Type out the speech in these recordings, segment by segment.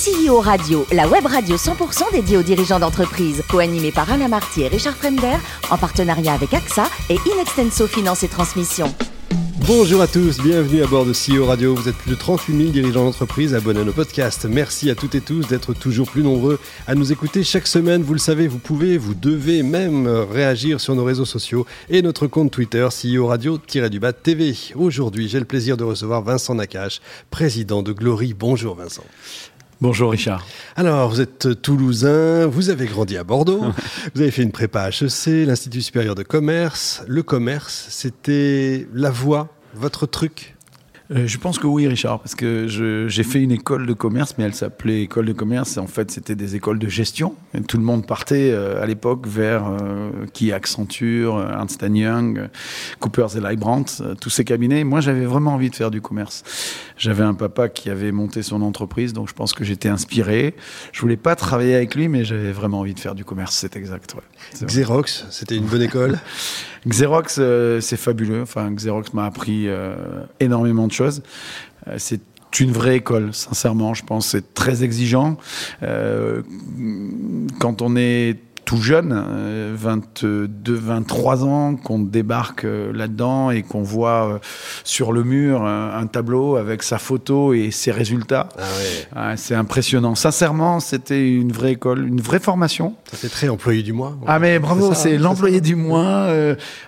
CEO Radio, la web radio 100% dédiée aux dirigeants d'entreprise, co-animée par Alain Marty et Richard Fremder, en partenariat avec AXA et Inextenso Finance et Transmission. Bonjour à tous, bienvenue à bord de CEO Radio. Vous êtes plus de 38 000 dirigeants d'entreprise abonnés à nos podcasts. Merci à toutes et tous d'être toujours plus nombreux à nous écouter chaque semaine. Vous le savez, vous pouvez, vous devez même réagir sur nos réseaux sociaux et notre compte Twitter CEO Radio-du-Bas TV. Aujourd'hui, j'ai le plaisir de recevoir Vincent Nakache, président de Glory. Bonjour Vincent. Bonjour Richard. Alors, vous êtes toulousain, vous avez grandi à Bordeaux, vous avez fait une prépa HEC, l'Institut supérieur de commerce. Le commerce, c'était la voie, votre truc? Euh, je pense que oui, Richard, parce que j'ai fait une école de commerce, mais elle s'appelait école de commerce. Et en fait, c'était des écoles de gestion. Et tout le monde partait euh, à l'époque vers euh, qui Accenture, Ernst Young, Coopers et Brandt, tous ces cabinets. Moi, j'avais vraiment envie de faire du commerce. J'avais un papa qui avait monté son entreprise, donc je pense que j'étais inspiré. Je voulais pas travailler avec lui, mais j'avais vraiment envie de faire du commerce. C'est exact. Ouais. Xerox, c'était une bonne école. Xerox, euh, c'est fabuleux. Enfin, Xerox m'a appris euh, énormément de choses. Euh, c'est une vraie école, sincèrement, je pense. C'est très exigeant. quand on est tout jeune, 22, euh, 23 ans, qu'on débarque euh, là-dedans et qu'on voit euh, sur le mur un, tableau avec sa photo et ses résultats. Ah ah, c'est impressionnant. Sincèrement, c'était une vraie école, une vraie formation. Ça très employé du mois. Ah mais bravo, c'est l'employé du mois.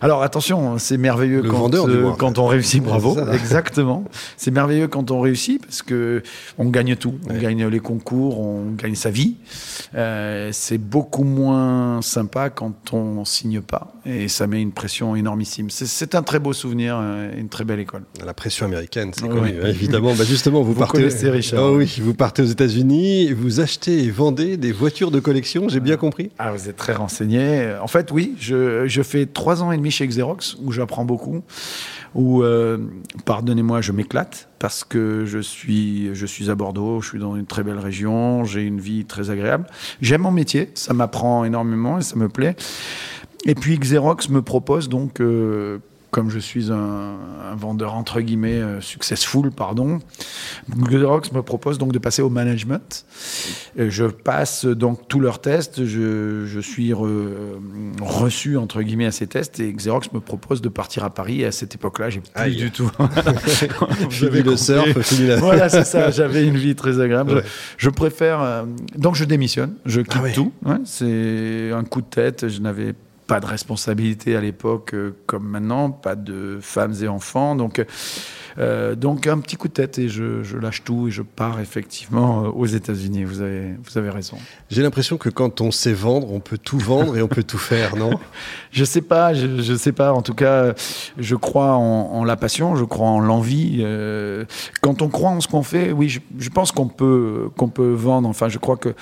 alors attention, c'est merveilleux quand, quand on réussit. Bravo, exactement. C'est merveilleux quand on réussit parce que on gagne tout. On gagne les concours, on gagne sa vie. c'est beaucoup moins sympa quand on signe pas. Et ça met une pression énormissime. C'est un très beau souvenir, euh, une très belle école. La pression américaine, c'est connu, hein, évidemment. Bah justement, vous, vous partez. Richard. Oh oui, vous partez aux États-Unis, vous achetez et vendez des voitures de collection, j'ai bien compris Ah, vous êtes très renseigné. En fait, oui, je, je fais trois ans et demi chez Xerox, où j'apprends beaucoup où, euh, pardonnez-moi, je m'éclate parce que je suis, je suis à Bordeaux, je suis dans une très belle région, j'ai une vie très agréable. J'aime mon métier, ça m'apprend énormément et ça me plaît. Et puis Xerox me propose donc euh, comme je suis un, vendeur entre guillemets euh, successful, pardon, Xerox me propose donc de passer au management. je passe donc tous leurs tests, je, suis reçu entre guillemets à ces tests et Xerox me propose de partir à Paris. Et à cette époque-là, j'ai plus du tout. j'avais le surf, Voilà, c'est ça. J'avais une vie très agréable. Je, préfère. Euh, donc je démissionne, je quitte ah tout. c'est un coup de tête. Je n'avais pas de responsabilité à l'époque euh, comme maintenant, pas de femmes et enfants. Donc, euh, donc un petit coup de tête et je, lâche tout et je pars effectivement euh, aux États-Unis. Vous avez, vous avez raison. J'ai l'impression que quand on sait vendre, on peut tout vendre et on peut tout faire, non? Je sais pas, je, je, sais pas. En tout cas, je crois en, la passion, je crois en l'envie. Euh, quand on croit en ce qu'on fait, oui, je, pense qu'on peut qu'on peut vendre. Enfin, je crois que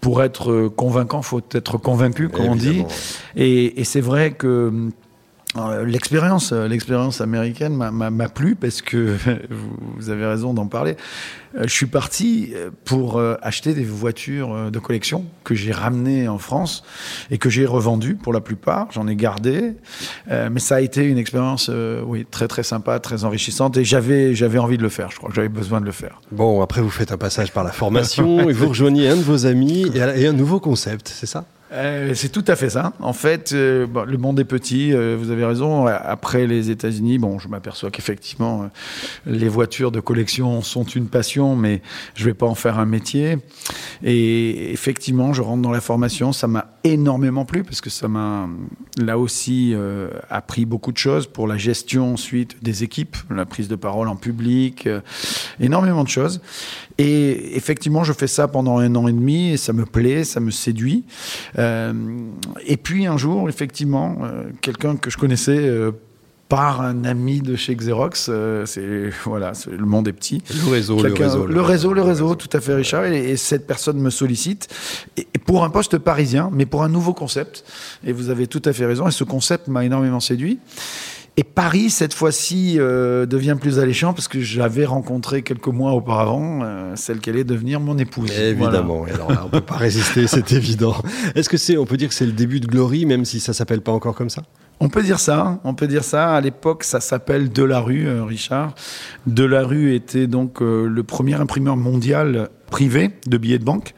pour être convaincant, faut être convaincu, comme on dit. Et, et c'est vrai que euh, l'expérience, euh, l'expérience américaine m'a plu parce que vous avez raison d'en parler. Euh, je suis parti pour acheter des voitures de collection que j'ai ramenées en France et que j'ai revendues pour la plupart. J'en ai gardé, mais ça a été une expérience, oui, très très sympa, très enrichissante et j'avais j'avais envie de le faire. Je crois que j'avais besoin de le faire. Bon, après vous faites un passage par la formation et vous rejoignez un de vos amis et un nouveau concept, c'est ça? Euh, c'est tout à fait ça. En fait, euh, le monde est petit, euh, vous avez raison. Après les États-Unis, bon, je m'aperçois qu'effectivement, les voitures de collection sont une passion, mais je vais pas en faire un métier. Et effectivement, je rentre dans la formation, ça m'a énormément plu parce que ça m'a là aussi appris beaucoup de choses pour la gestion ensuite des équipes, la prise de parole en public, énormément de choses. Et effectivement, je fais ça pendant un an et demi et ça me plaît, ça me séduit. Euh, et puis un jour, effectivement, euh, quelqu'un que je connaissais euh, par un ami de chez Xerox. c'est voilà, le monde est petit. Le réseau, le réseau, le réseau, le réseau, tout à fait, Richard. Et, cette personne me sollicite et, pour un poste parisien, mais pour un nouveau concept. Et vous avez tout à fait raison. Et ce concept m'a énormément séduit. Et Paris, cette fois-ci, euh, devient plus alléchant parce que j'avais rencontré quelques mois auparavant euh, celle qui allait devenir mon épouse. Évidemment. Alors là, on peut pas résister, c'est évident. Est-ce que c'est, on peut dire que c'est le début de Glory, même si ça s'appelle pas encore comme ça? On peut dire ça, on peut dire ça. À l'époque, ça s'appelle Delarue, euh, Richard. Delarue était donc euh, le premier imprimeur mondial privé de billets de banque.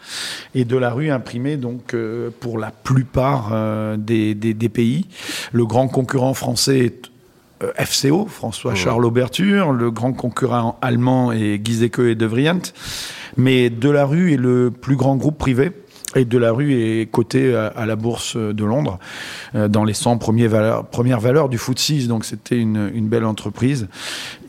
Et Delarue imprimait donc euh, pour la plupart euh, des, des- des pays. Le grand concurrent français euh, FCO, François-Charles Auberture. Le grand concurrent allemand est Giesecke et De Vriend. Mais Delarue est le plus grand groupe privé. Et Delarue est coté à, la bourse de Londres euh, dans les 100 premiers valeurs, premières valeurs du FTSE. Donc c'était une, une belle entreprise.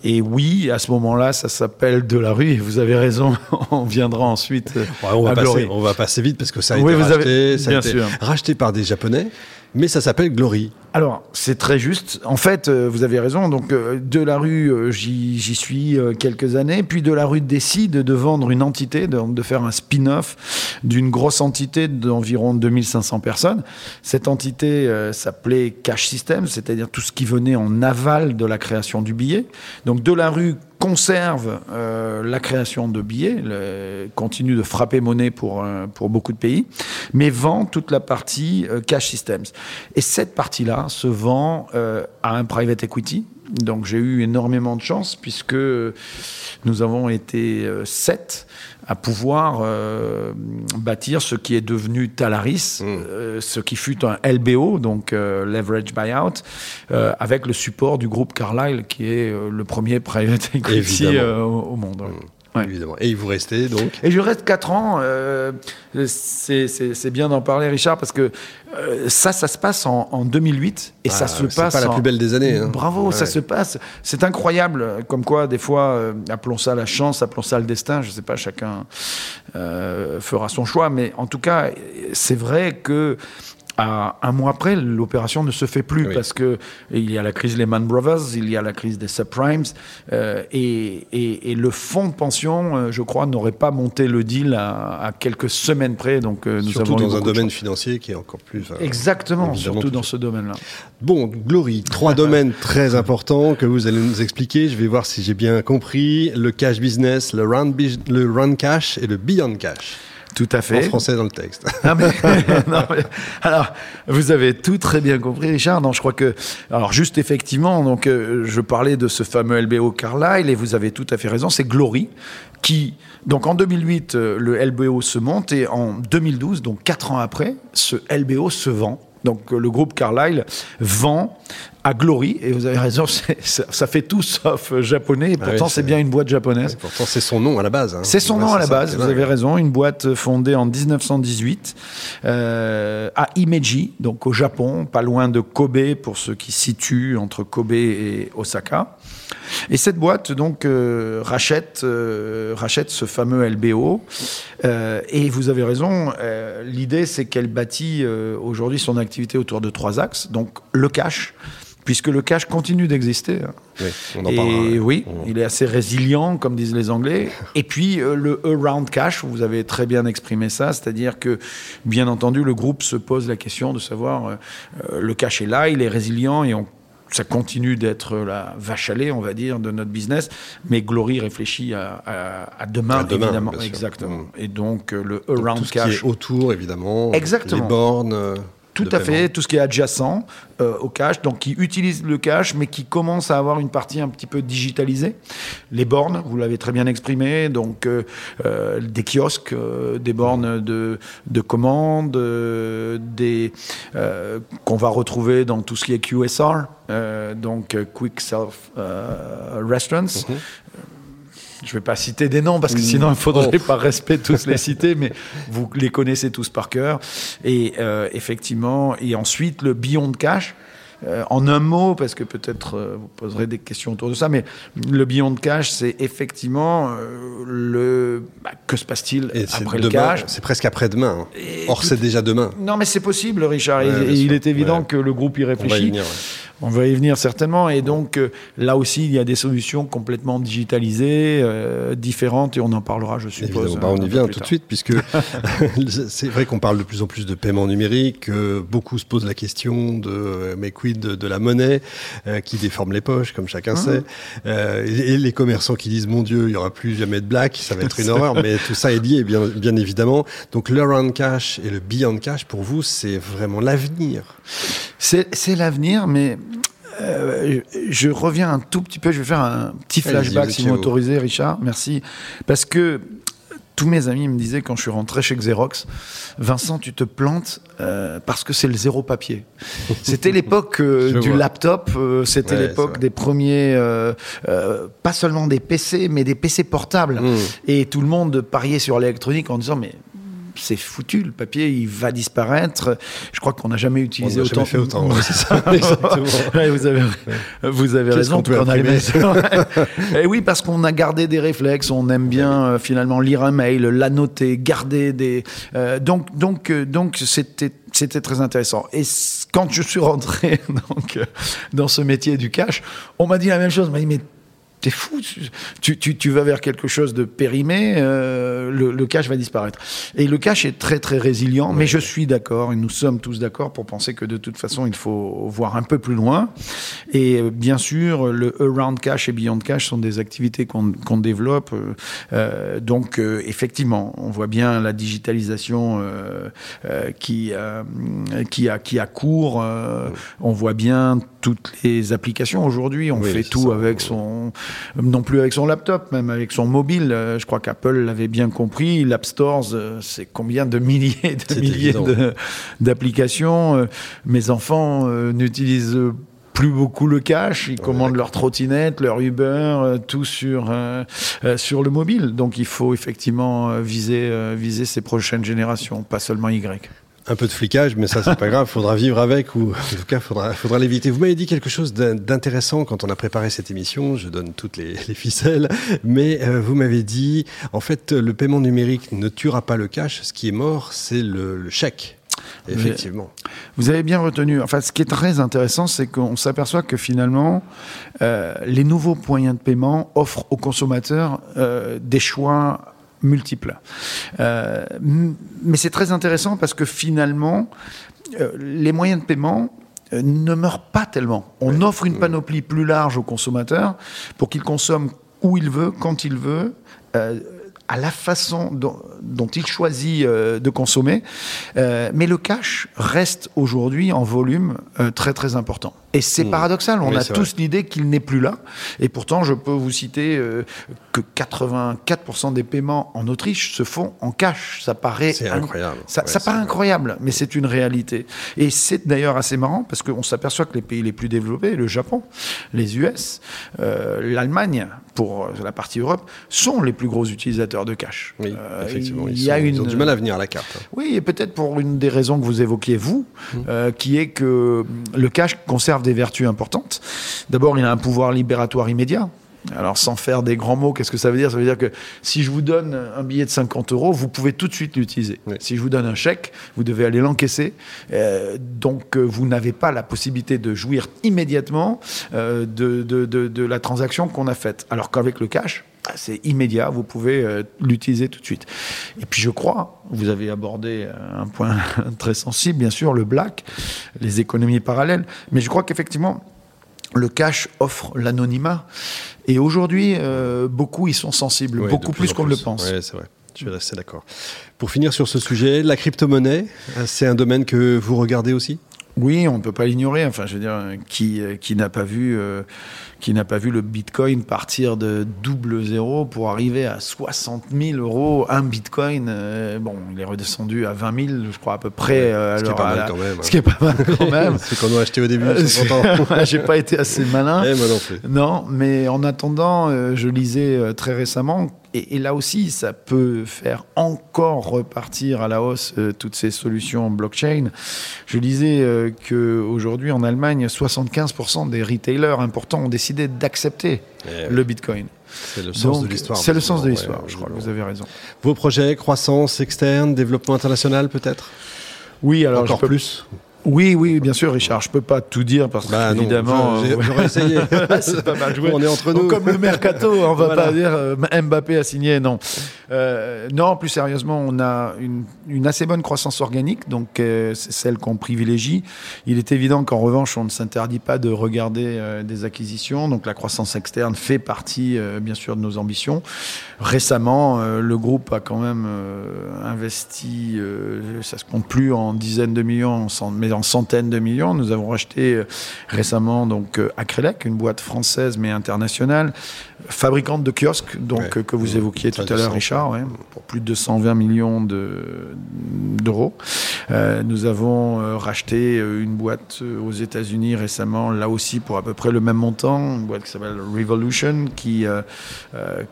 Et oui, à ce moment-là, ça s'appelle Delarue. Et vous avez raison, on viendra ensuite Ouais, on, va passer, on va passer vite parce que ça a Oui, été racheté, avez- ça a été racheté par des Japonais, mais ça s'appelle Glory. Alors, c'est très juste. En fait, euh, vous avez raison. Donc, euh, Delarue, euh, j'y suis euh, quelques années. Puis Delarue décide de vendre une entité, de, de faire un spin-off d'une grosse entité d'environ 2500 personnes. Cette entité euh, s'appelait Cash System, c'est-à-dire tout ce qui venait en aval de la création du billet. Donc, Delarue conserve euh, la création de billets, le- continue de frapper monnaie pour, euh, pour beaucoup de pays, mais vend toute la partie euh, cash systems. Et cette partie-là se vend euh, à un private equity. Donc j'ai eu énormément de chance puisque nous avons été euh, sept à pouvoir euh, bâtir ce qui est devenu Talaris, euh, ce qui fut un LBO, donc euh, Leverage Buyout, euh, avec le support du groupe Carlyle, qui est euh, le premier private equity euh, au, au monde. ouais. Ouais. Évidemment. Et vous restez donc. Et je reste 4 ans. euh, c'est c'est- c'est bien d'en parler, Richard, parce que euh, ça, ça se passe en, en 2008 et Ah, ça se c'est passe. pas la en- plus belle des années, hein. Bravo, ça se passe. C'est incroyable. Comme quoi, des fois, euh, appelons ça la chance, appelons ça le destin. Je sais pas, chacun fera son choix, mais en tout cas, c'est vrai que. À un mois après, l'opération ne se fait plus Oui. parce que il y a la crise Lehman Brothers, il y a la crise des subprimes, euh, et, et- et le fonds de pension, euh, je crois, n'aurait pas monté le deal à, à quelques semaines près. Donc, euh, nous Surtout avons dans un domaine financier qui est encore plus. enfin, Exactement, surtout tout dans ce domaine-là. Bon, Glory, trois domaines très importants que vous allez nous expliquer. Je vais voir si j'ai bien compris. Le cash business, le run cash et le beyond cash. Tout à En fait. français dans le texte. Non, mais- non, mais- alors, vous avez tout très bien compris, Richard. Non, je crois que, alors juste effectivement, donc euh, je parlais de ce fameux LBO Carlyle et vous avez tout à fait raison. C'est Glory qui, donc en 2008, euh, le LBO se monte et en 2012, donc quatre ans après, ce LBO se vend. Donc euh, le groupe Carlyle vend à Glory et vous avez raison, ça, ça fait tout sauf euh, japonais. Et Ah pourtant, oui, c'est bien une boîte japonaise. Pourtant, c'est son nom à la base. hein. C'est son nom à la ça, base, vous avez raison. Une boîte fondée en 1918 euh, à Imeji, donc au Japon, pas loin de Kobe, pour ceux qui situent entre Kobe et Osaka. Et cette boîte donc euh, rachète, euh, rachète ce fameux LBO. Et vous avez raison, l'idée c'est qu'elle bâtit aujourd'hui son activité autour de trois axes. Donc le cash, puisque le cash continue d'exister. Oui, on en Et parlera. ouais. oui, On- il est assez résilient, comme disent les Anglais. Et puis euh, le around cash, vous avez très bien exprimé ça, c'est-à-dire que, bien entendu, le groupe se pose la question de savoir euh, euh, le cash est là, il est résilient et on ça continue d'être la vache à lait, on va dire, de notre business. Mais Glory réfléchit à, à- à demain, À demain, évidemment. Exactement. Mm. Et donc, le Donc, around tout ce cash. qui est autour, évidemment. Exactement. Les bornes. Tout à fait, tout ce qui est adjacent euh, au cash, donc qui utilise le cash, mais qui commence à avoir une partie un petit peu digitalisée. Les bornes, vous l'avez très bien exprimé, donc euh, euh, des kiosques, euh, des bornes de, de commande, euh, des euh, qu'on va retrouver dans tout ce qui est QSR, euh, donc Quick Self euh, Restaurants. Je ne vais pas citer des noms parce que sinon il faudrait par respect tous les citer, mais vous les connaissez tous par cœur. Et euh, effectivement, et ensuite le Beyond Cash. euh, en un mot, parce que peut-être euh, vous poserez des questions autour de ça, mais le Beyond Cash, c'est effectivement euh, le. bah, que se passe-t-il après le demain, cash c'est presque après-demain. hein. Or, c'est déjà demain. Non, mais c'est possible, Richard. et- Ouais, bien et il est évident Ouais. que le groupe y On va y réfléchit. venir. ouais. On va y venir certainement. Et donc, euh, là aussi, il y a des solutions complètement digitalisées, euh, différentes, et on en parlera, je suppose. Bah, on y vient tout de suite, puisque c'est vrai qu'on parle de plus en plus de paiement numérique. beaucoup se posent la question de mais quid de, la monnaie qui déforme les poches, comme chacun ah. sait. Et, les commerçants qui disent mon Dieu, il n'y aura plus jamais de black, ça va être une horreur. Mais tout ça est lié, bien, bien évidemment. Donc, le round cash et le beyond cash, pour vous, c'est vraiment l'avenir. C'est l'avenir, mais euh, je reviens un tout petit peu, je vais faire un petit flashback si vous m'autorisez, Richard, merci. Parce que tous mes amis me disaient quand je suis rentré chez Xerox, Vincent, tu te plantes euh, parce que c'est le zéro papier. C'était l'époque euh, du laptop, c'était l'époque des premiers, pas seulement des PC, mais des PC portables. Hmm. Et tout le monde pariait sur l'électronique en disant mais c'est foutu, le papier il va disparaître. Je crois qu'on n'a jamais utilisé on autant. Jamais fait autant. ça, vous avez, vous avez raison. On Et oui, parce qu'on a gardé des réflexes, on aime bien euh, finalement lire un mail, la noter, garder des. Euh, donc donc euh, donc c'était c'était très intéressant. Et quand je suis rentré donc, dans ce métier du cash, on m'a dit la même chose. On m'a dit, mais t'es fou, tu, tu, tu, vas vers quelque chose de périmé, euh, le, le, cash va disparaître. Et le cash est très très résilient, mais je suis d'accord, et nous sommes tous d'accord pour penser que de toute façon il faut voir un peu plus loin. Et euh, bien sûr, le around cash et beyond cash sont des activités qu'on qu'on développe. Euh, euh donc euh, effectivement, on voit bien la digitalisation euh, qui qui a qui a cours. on voit bien toutes les applications aujourd'hui. On fait tout avec son non plus avec son laptop, même avec son mobile. Euh, je crois qu'Apple l'avait bien compris. L'App Store, euh, c'est combien de milliers de milliers d'applications. Euh, mes enfants n'utilisent plus beaucoup le cash, ils commandent leur trottinette, leur Uber, tout sur sur le mobile. Donc il faut effectivement viser viser ces prochaines générations, pas seulement Y un peu de flicage, mais ça, c'est pas grave. Faudra vivre avec ou, en tout cas, faudra, faudra l'éviter. Vous m'avez dit quelque chose d'intéressant quand on a préparé cette émission. Je donne toutes les, ficelles, mais euh, vous m'avez dit, en fait, le paiement numérique ne tuera pas le cash. Ce qui est mort, c'est le, chèque. Effectivement. Vous avez bien retenu. Enfin, ce qui est très intéressant, c'est qu'on s'aperçoit que finalement, euh, les nouveaux moyens de paiement offrent aux consommateurs euh, des choix multiples. Euh, mais c'est très intéressant parce que finalement, euh, les moyens de paiement euh, ne meurent pas tellement. On offre une panoplie plus large au consommateur pour qu'il consomme où il veut, quand il veut. à la façon dont, il choisit de consommer. mais le cash reste aujourd'hui en volume très très important. Et c'est hmm. paradoxal, on a tous l'idée qu'il n'est plus là. Et pourtant, je peux vous citer euh, que 84% des paiements en Autriche se font en cash. Ça paraît incroyable. Ça, ça paraît incroyable, mais c'est une réalité. Et c'est d'ailleurs assez marrant parce qu'on s'aperçoit que les pays les plus développés, le Japon, les US, euh, l'Allemagne, pour la partie Europe, sont les plus gros utilisateurs de cash. Oui, euh, effectivement. Ils, y a une... ont du mal à venir à la carte. Oui, et peut-être pour une des raisons que vous évoquiez, vous, hmm. qui est que le cash conserve des vertus importantes. D'abord, il a un pouvoir libératoire immédiat. Alors, sans faire des grands mots, qu'est-ce que ça veut dire? Ça veut dire que si je vous donne un billet de 50 euros, vous pouvez tout de suite l'utiliser. Si je vous donne un chèque, vous devez aller l'encaisser. Euh, donc, euh, vous n'avez pas la possibilité de jouir immédiatement euh, de, de, de, la transaction qu'on a faite. Alors qu'avec le cash, c'est immédiat, vous pouvez l'utiliser tout de suite. Et puis je crois, vous avez abordé un point très sensible, bien sûr, le black, les économies parallèles, mais je crois qu'effectivement, le cash offre l'anonymat. Et aujourd'hui, euh, beaucoup y sont sensibles, beaucoup plus, qu'on ne le pense. Oui, c'est vrai. Je suis assez d'accord. Pour finir sur ce sujet, la crypto-monnaie, c'est un domaine que vous regardez aussi? Oui, on ne peut pas l'ignorer. Enfin, je veux dire, qui, qui n'a pas vu euh, qui n'a pas vu le Bitcoin partir de double zéro pour arriver à 60 000 euros un Bitcoin. Euh, bon, il est redescendu à 20 000, je crois à peu près. Euh, ce, qui est pas mal quand même. ce qui est pas mal quand même. C'est qu'on a acheté au début. J'ai pas été assez malin. Eh, moi non, plus. non, mais en attendant, euh, je lisais très récemment et, là aussi, ça peut faire encore repartir à la hausse toutes ces solutions blockchain. Je lisais euh, qu'aujourd'hui, en Allemagne, 75% des retailers importants ont décidé d'accepter eh le Bitcoin. C'est le sens de l'histoire. C'est le sens de l'histoire, je crois que vous avez raison. Vos projets, croissance externe, développement international peut-être? Oui, alors encore plus? Oui, oui, bien sûr, Richard. Je peux pas tout dire parce Bah non, qu'évidemment, je- j'ai- euh, j'aurais essayé. c'est pas mal joué. On est entre nous. Comme le mercato, on va Voilà. pas dire euh, Mbappé a signé, non. Euh, non, plus sérieusement, on a une, une assez bonne croissance organique, donc euh, c'est celle qu'on privilégie. Il est évident qu'en revanche, on ne s'interdit pas de regarder des acquisitions, donc la croissance externe fait partie, bien sûr, de nos ambitions. Récemment, le groupe a quand même investi, ça se compte plus en dizaines de millions, en cent- mais en centaines de millions. Nous avons racheté euh, récemment donc euh, Acrelec, une boîte française mais internationale, fabricante de kiosques, donc Ouais. euh, que vous évoquiez tout à l'heure, Richard, ouais, pour plus de 120 millions de- d'euros. Euh, nous avons racheté une boîte aux États-Unis récemment, là aussi pour à peu près le même montant, une boîte qui s'appelle Revolution, qui euh,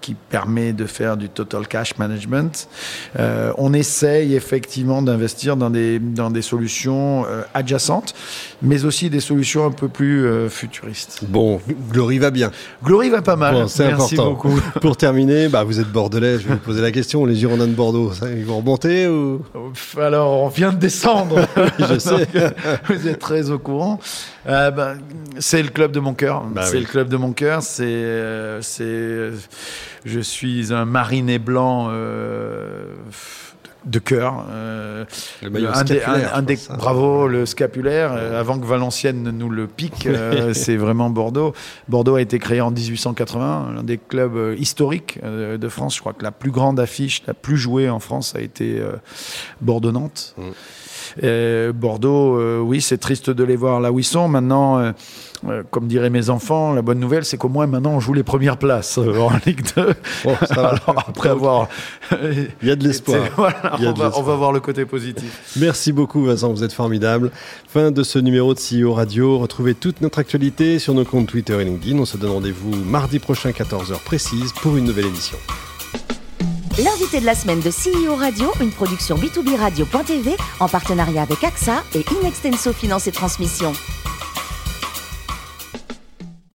qui permet de faire du total cash management. Euh, on essaye effectivement d'investir dans des dans des solutions adjacentes, mais aussi des solutions un peu plus euh, futuristes. Bon, Glory va bien. Glory va pas mal. Bon, c'est Merci important. beaucoup. Pour terminer, bah, vous êtes bordelais, je vais vous poser la question. Les Girondins de Bordeaux, ça, ils vont remonter ou? Alors, on vient de descendre. je sais. Vous êtes très au courant. Euh, ben, c'est le club de mon cœur. Bah c'est oui. le club de mon cœur. C'est, euh, c'est, euh, je suis un mariné blanc euh, de cœur. euh, Le maillot un des, un- un bravo, le scapulaire. euh, avant que Valenciennes ne nous le pique, euh, c'est vraiment Bordeaux. Bordeaux a été créé en 1880, l'un des clubs euh, historiques euh, de France. Je crois que la plus grande affiche, la plus jouée en France, a été euh, Bordeaux-Nantes. Mm. Euh, Bordeaux, euh, oui, c'est triste de les voir là où ils sont. Maintenant, euh, comme diraient mes enfants, la bonne nouvelle, c'est qu'au moins maintenant, on joue les premières places euh, en Ligue 2. Bon, ça va. Alors, après avoir. Il y a de voilà, on, l'espoir. on va voir le côté positif. Merci beaucoup Vincent, vous êtes formidable. Fin de ce numéro de CEO Radio. Retrouvez toute notre actualité sur nos comptes Twitter et LinkedIn. On se donne rendez-vous mardi prochain 14h précise pour une nouvelle émission. L'invité de la semaine de CEO Radio, une production B2B Radio.tv en partenariat avec AXA et Inextenso Finance et Transmission.